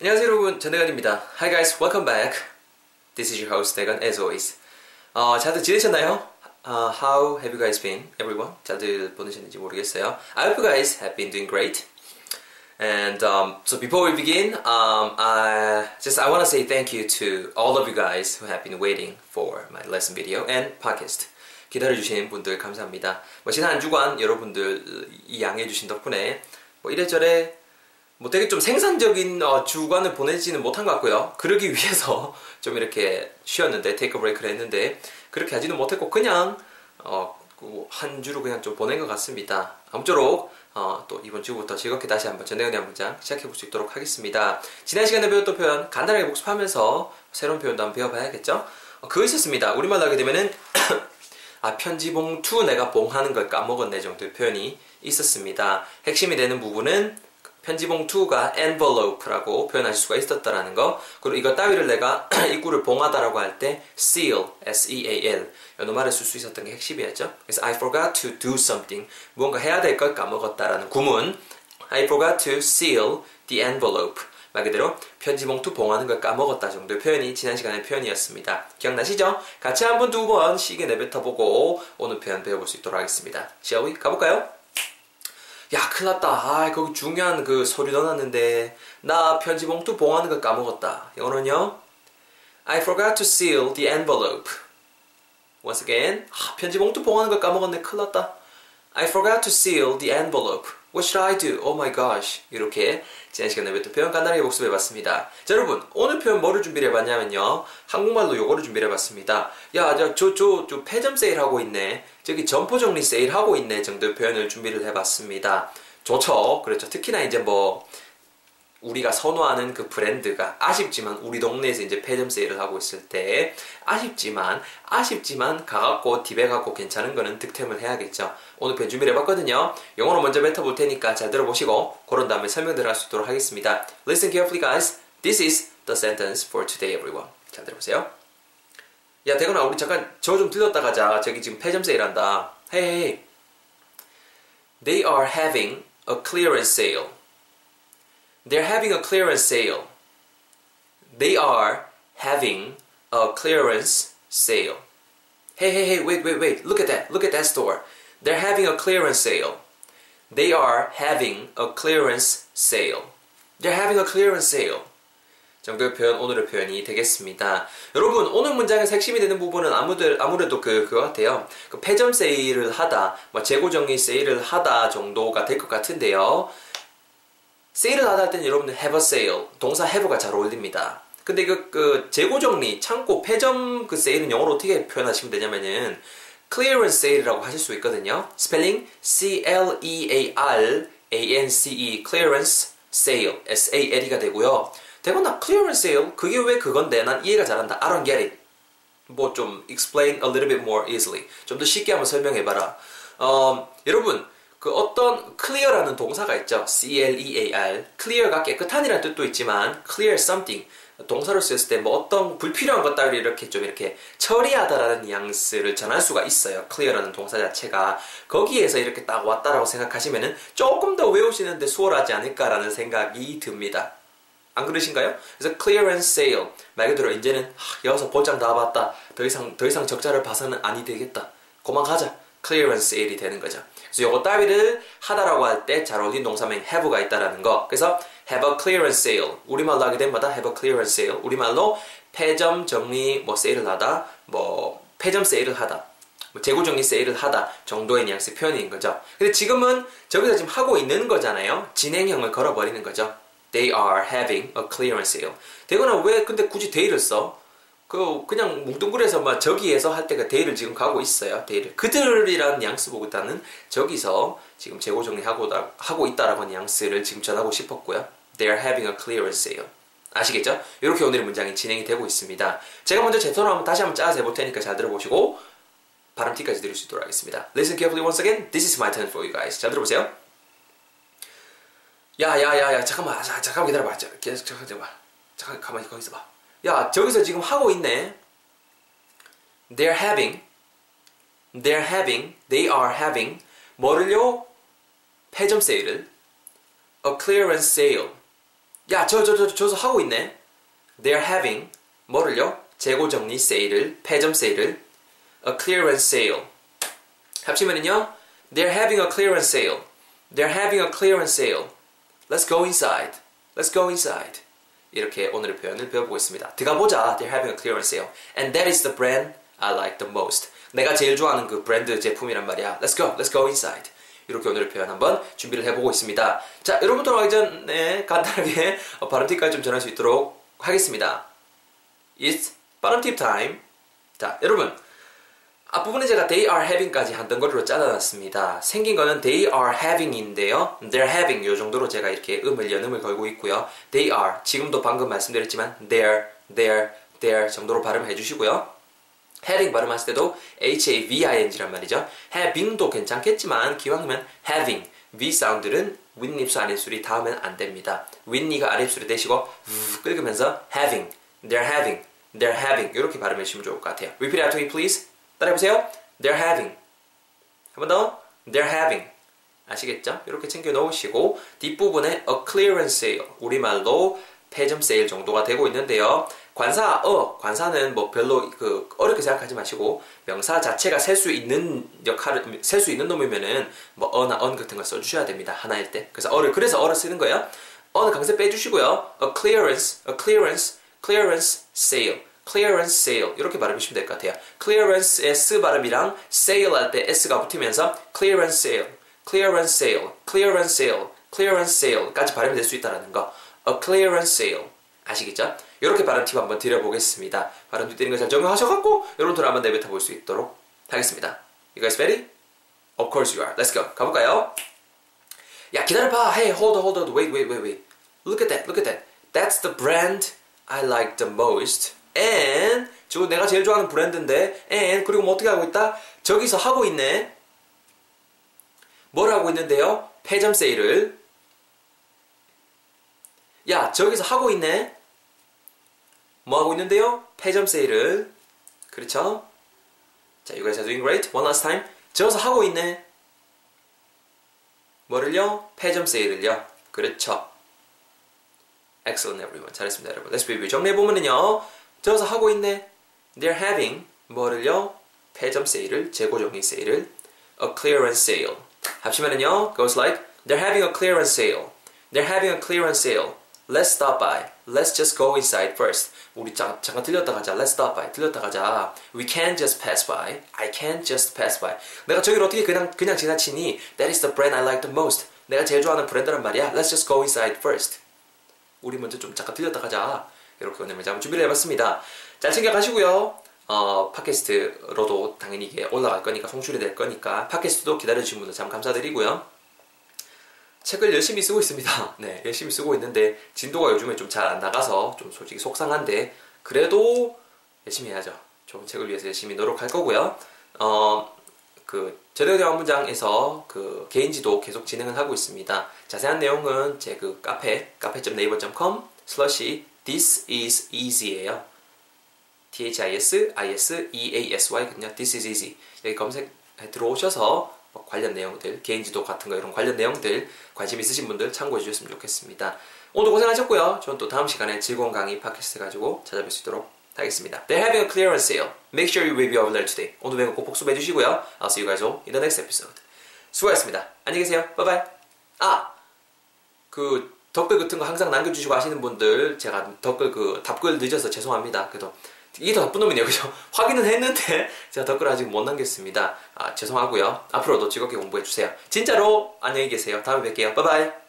안녕하세요 여러분 전대건입니다. Hi guys, welcome back. This is your host 대건 as always. 어, 다들 지내셨나요? Uh, how have you guys been, everyone? 다들 보내셨는지 모르겠어요. I hope you guys have been doing great. And um, so before we begin, um, I just I want to say thank you to all of you guys who have been waiting for my lesson video and podcast. 기다려주신 분들 감사합니다. 뭐 지난 한 주간 여러분들 이 양해해주신 덕분에 뭐 이래저래 뭐 되게 좀 생산적인 어, 주간을 보내지는 못한 것 같고요. 그러기 위해서 좀 이렇게 쉬었는데 테이크 브레이크를 했는데 그렇게 하지는 못했고 그냥 어, 한 주로 그냥 좀 보낸 것 같습니다. 아무쪼록 어, 또 이번 주부터 즐겁게 다시 한번 전대건의 문장 시작해 볼 수 있도록 하겠습니다. 지난 시간에 배웠던 표현 간단하게 복습하면서 새로운 표현도 한번 배워봐야겠죠? 어, 그거 있었습니다. 우리말로 하게 되면은 아 편지봉투 내가 봉하는 걸 까먹었네 정도의 표현이 있었습니다. 핵심이 되는 부분은 편지봉투가 envelope라고 표현하실 수가 있었다라는 거 그리고 이거 따위를 내가 입구를 봉하다라고 할 때 seal, s-e-a-l 이런 말을 쓸 수 있었던 게 핵심이었죠. 그래서 I forgot to do something 무언가 해야 될 걸 까먹었다라는 구문 I forgot to seal the envelope 말 그대로 편지봉투 봉하는 걸 까먹었다 정도의 표현이 지난 시간의 표현이었습니다. 기억나시죠? 같이 한 번, 두 번 시계 내뱉어보고 오늘 표현 배워볼 수 있도록 하겠습니다. We? 가볼까요? 야, 큰일 났다. 아, 거기 중요한 그 소리 넣어놨는데 나 편지 봉투 봉하는 걸 까먹었다. 영어는요? I forgot to seal the envelope. Once again, 아, 편지 봉투 봉하는 걸 까먹었네. 큰일 났다. I forgot to seal the envelope. What should I do? Oh my gosh. 이렇게 지난 시간에 배웠던 표현 간단하게 복습해봤습니다. 자, 여러분, 오늘 표현 뭐를 준비를 해봤냐면요. 한국말로 요거를 준비를 해봤습니다. 야, 저, 저, 저, 저 폐점 세일 하고 있네. 저기 점포 정리 세일 하고 있네. 정도의 표현을 준비를 해봤습니다. 좋죠. 그렇죠. 특히나 이제 뭐, 우리가 선호하는 그 브랜드가 아쉽지만 우리 동네에서 이제 폐점 세일을 하고 있을 때 아쉽지만 아쉽지만 가갖고 딥에 갖고 괜찮은 거는 득템을 해야겠죠. 오늘 편 준비를 해봤거든요. 영어로 먼저 뱉어볼 테니까 잘 들어보시고 그런 다음에 설명들을 할수 있도록 하겠습니다. Listen carefully guys. This is the sentence for today everyone. 잘 들어보세요. 야 대건아 우리 잠깐 저 좀 들렀다 가자. 저기 지금 폐점 세일한다. Hey. They are having a clearance sale. They're having a clearance sale. They are having a clearance sale. Hey, hey, hey, wait, wait, wait. Look at that. Look at that store. They're having a clearance sale. They are having a clearance sale. They're having a clearance sale. 정도의 표현, 오늘의 표현이 되겠습니다. 여러분, 오늘 문장에서 핵심이 되는 부분은 아무들, 아무래도 그, 그거 같아요. 그 폐점 세일을 하다, 뭐 재고 정리 세일을 하다 정도가 될 것 같은데요. 세일을 하다 할 때는 여러분들 have a sale, 동사 have가 잘 어울립니다. 근데 그, 그 재고 정리, 창고, 폐점 그 세일은 영어로 어떻게 표현하시면 되냐면은 clearance sale이라고 하실 수 있거든요. 스펠링 C-L-E-A-R-A-N-C-E clearance sale, S-A-L-E가 되고요. 되거나 clearance sale 그게 왜 그건데 난 이해가 잘한다. I don't get it. 뭐 좀 explain a little bit more easily. 좀 더 쉽게 한번 설명해 봐라. 어, 여러분 그 어떤 clear라는 동사가 있죠. C-L-E-A-R. clear가 깨끗한이라는 뜻도 있지만 clear something 동사로 쓰였을 때 뭐 어떤 불필요한 것 따위를 이렇게 좀 이렇게 처리하다라는 뉘앙스를 전할 수가 있어요. clear라는 동사 자체가 거기에서 이렇게 딱 왔다라고 생각하시면은 조금 더 외우시는데 수월하지 않을까라는 생각이 듭니다. 안 그러신가요? 그래서 clearance sale 말 그대로 이제는 하, 여기서 볼장 다 봤다. 더 이상 더 이상 적자를 봐서는 아니 되겠다. 그만 가자. clearance sale이 되는 거죠. 그래서 요거 따위를 하다라고 할 때 잘 어울린 동사면 have가 있다라는 거. 그래서 have a clearance sale. 우리말로 하게 된마다 have a clearance sale. 우리말로 폐점 정리 뭐 세일을 하다, 뭐 폐점 세일을 하다. 뭐 재고 정리 세일을 하다 정도의 뉘앙스 표현인 거죠. 근데 지금은 저기서 지금 하고 있는 거잖아요. 진행형을 걸어버리는 거죠. They are having a clearance sale. 되거나 왜 근데 굳이 they를 써? 그 그냥 뭉뚱그려서 막 저기에서 할 때가 데이를 지금 가고 있어요. 데이를 그들이라는 뉘앙스보다는 저기서 지금 재고 정리하고 하고 있다라고 뉘앙스를 지금 전하고 싶었고요. They are having a clearance sale. 아시겠죠? 이렇게 오늘의 문장이 진행이 되고 있습니다. 제가 먼저 제 톤을 한번 다시 한번 짜서 해볼 테니까 잘 들어보시고 발음 티까지 드릴 수 있도록 하겠습니다. Listen carefully once again. This is my turn for you guys. 잘 들어보세요. 야, 야, 야, 야, 잠깐만, 자, 잠깐만 기다려봐. 자, 계속, 잠깐, 잠깐, 잠깐, 가만히 거기서 봐. 야, 저기서 지금 하고 있네. They're having, they're having, they are having, 뭐를요? 폐점 세일을, a clearance sale. 야, 저, 저, 저, 저서 하고 있네. They're having, 뭐를요? 재고 정리 세일을, 폐점 세일을, a clearance sale. 합치면은요, they're having a clearance sale. They're having a clearance sale. Let's go inside. Let's go inside. 이렇게 오늘의 표현을 배워보겠습니다. 들어가보자. They're having a clearance sale. And that is the brand I like the most. 내가 제일 좋아하는 그 브랜드 제품이란 말이야. Let's go. Let's go inside. 이렇게 오늘의 표현 한번 준비를 해보고 있습니다. 자, 여러분들 하기 전에 간단하게 발음 팁까지 좀 전할 수 있도록 하겠습니다. It's 발음 팁 타임. 자, 여러분. 앞부분에 제가 they are having까지 한 덩어리로 잘라놨습니다. 생긴 거는 they are having인데요. they're having 요 정도로 제가 이렇게 음을 연음을 걸고 있고요. they are 지금도 방금 말씀드렸지만 they're, they're, they're 정도로 발음해 주시고요. having 발음하실 때도 h-a-v-i-n-g란 말이죠. having도 괜찮겠지만 기왕이면 having v 사운드는 윗입술 아랫입술이 닿으면 안 됩니다. 윗니가 아랫입술이 되시고 긁으면서 having, they're having, they're having 이렇게 발음해 주시면 좋을 것 같아요. Repeat after me please. 따라해보세요. They're having. 한 번 더. They're having. 아시겠죠? 이렇게 챙겨 넣으시고 뒷부분에 a clearance sale. 우리말로 폐점 세일 정도가 되고 있는데요. 관사 어 관사는 뭐 별로 그 어렵게 생각하지 마시고 명사 자체가 셀 수 있는 역할을 셀 수 있는 놈이면은 뭐 어나 언 같은 걸 써주셔야 됩니다 하나일 때 그래서 어를 그래서 어를 쓰는 거예요 어는 강세 빼주시고요 a clearance a clearance clearance sale clearance sale 이렇게 발음하시면 될 것 같아요. clearance s 발음이랑 sale 할 때 s가 붙으면서 clearance sale, clearance sale, clearance sale, clearance sale까지 발음이 될 수 있다는 거. a clearance sale 아시겠죠? 이렇게 발음 팁 한번 드려보겠습니다. 발음 팁 드리는 거 잘 적용하셔갖고 여러분들 한번 내뱉어 볼 수 있도록 하겠습니다. You guys ready? Of course you are. Let's go. 가볼까요? 야 기다려봐. Hey, hold on, hold on. Wait, wait, wait, wait. Look at that. Look at that. That's the brand I like the most. And 저 내가 제일 좋아하는 브랜드인데 and 그리고 뭐 어떻게 하고 있다? 저기서 하고 있네. 뭘 하고 있는데요? 폐점 세일을 야 저기서 하고 있네. 뭐 하고 있는데요? 폐점 세일을 그렇죠? 자, you guys are doing great. One last time. 저기서 하고 있네. 뭐를요? 폐점 세일을요. 그렇죠. Excellent everyone. 잘했습니다, 여러분. Let's review. 정리해보면은요. 저기서 하고 있네. They're having 뭐를요? 폐점 세일을, 재고 정리 세일을 a clearance sale. 합치면은요. goes like They're having a clearance sale. They're having a clearance sale. Let's stop by. Let's just go inside first. 우리 자, 잠깐 들렸다 가자. Let's stop by. 들렸다 가자. We can't just pass by. I can't just pass by. 내가 저기를 어떻게 그냥 그냥 지나치니? That is the brand I like the most. 내가 제일 좋아하는 브랜드란 말이야. Let's just go inside first. 우리 먼저 좀 잠깐 들렸다 가자. 이렇게 오늘 한번 준비를 해봤습니다. 잘 챙겨가시고요. 어, 팟캐스트로도 당연히 이게 올라갈 거니까 송출이 될 거니까 팟캐스트도 기다려주신 분들 참 감사드리고요. 책을 열심히 쓰고 있습니다. 네, 열심히 쓰고 있는데 진도가 요즘에 좀 잘 안 나가서 좀 솔직히 속상한데 그래도 열심히 해야죠. 좋은 책을 위해서 열심히 노력할 거고요. 어, 그 제대로 대화 문장에서 그 개인지도 계속 진행을 하고 있습니다. 자세한 내용은 제 그 카페 카페.naver.com 슬러시 this is easy예요. T-H-I-S, I-S-E-A-S-Y거든요. This is easy. 여기 검색해 들어오셔서 뭐 관련 내용들, 개인지도 같은 거 이런 관련 내용들 관심 있으신 분들 참고해 주셨으면 좋겠습니다. 오늘 고생하셨고요. 저는 또 다음 시간에 즐거운 강의 팟캐스트 가지고 찾아뵐 수 있도록 하겠습니다. They're having a clearance sale. Make sure you review our letter today. 오늘 배운 꼭 복습해 주시고요. I'll see you guys all in the next episode. 수고하셨습니다. 안녕히 계세요. 바이바이. 아! 그 댓글 같은 거 항상 남겨주시고 하시는 분들 제가 댓글 그 답글 늦어서 죄송합니다. 그래도 이게 더 나쁜 놈이네요. 그죠? 확인은 했는데 제가 댓글 아직 못 남겼습니다. 아, 죄송하고요. 앞으로도 즐겁게 공부해 주세요. 진짜로 안녕히 계세요. 다음에 뵐게요. 바이바이.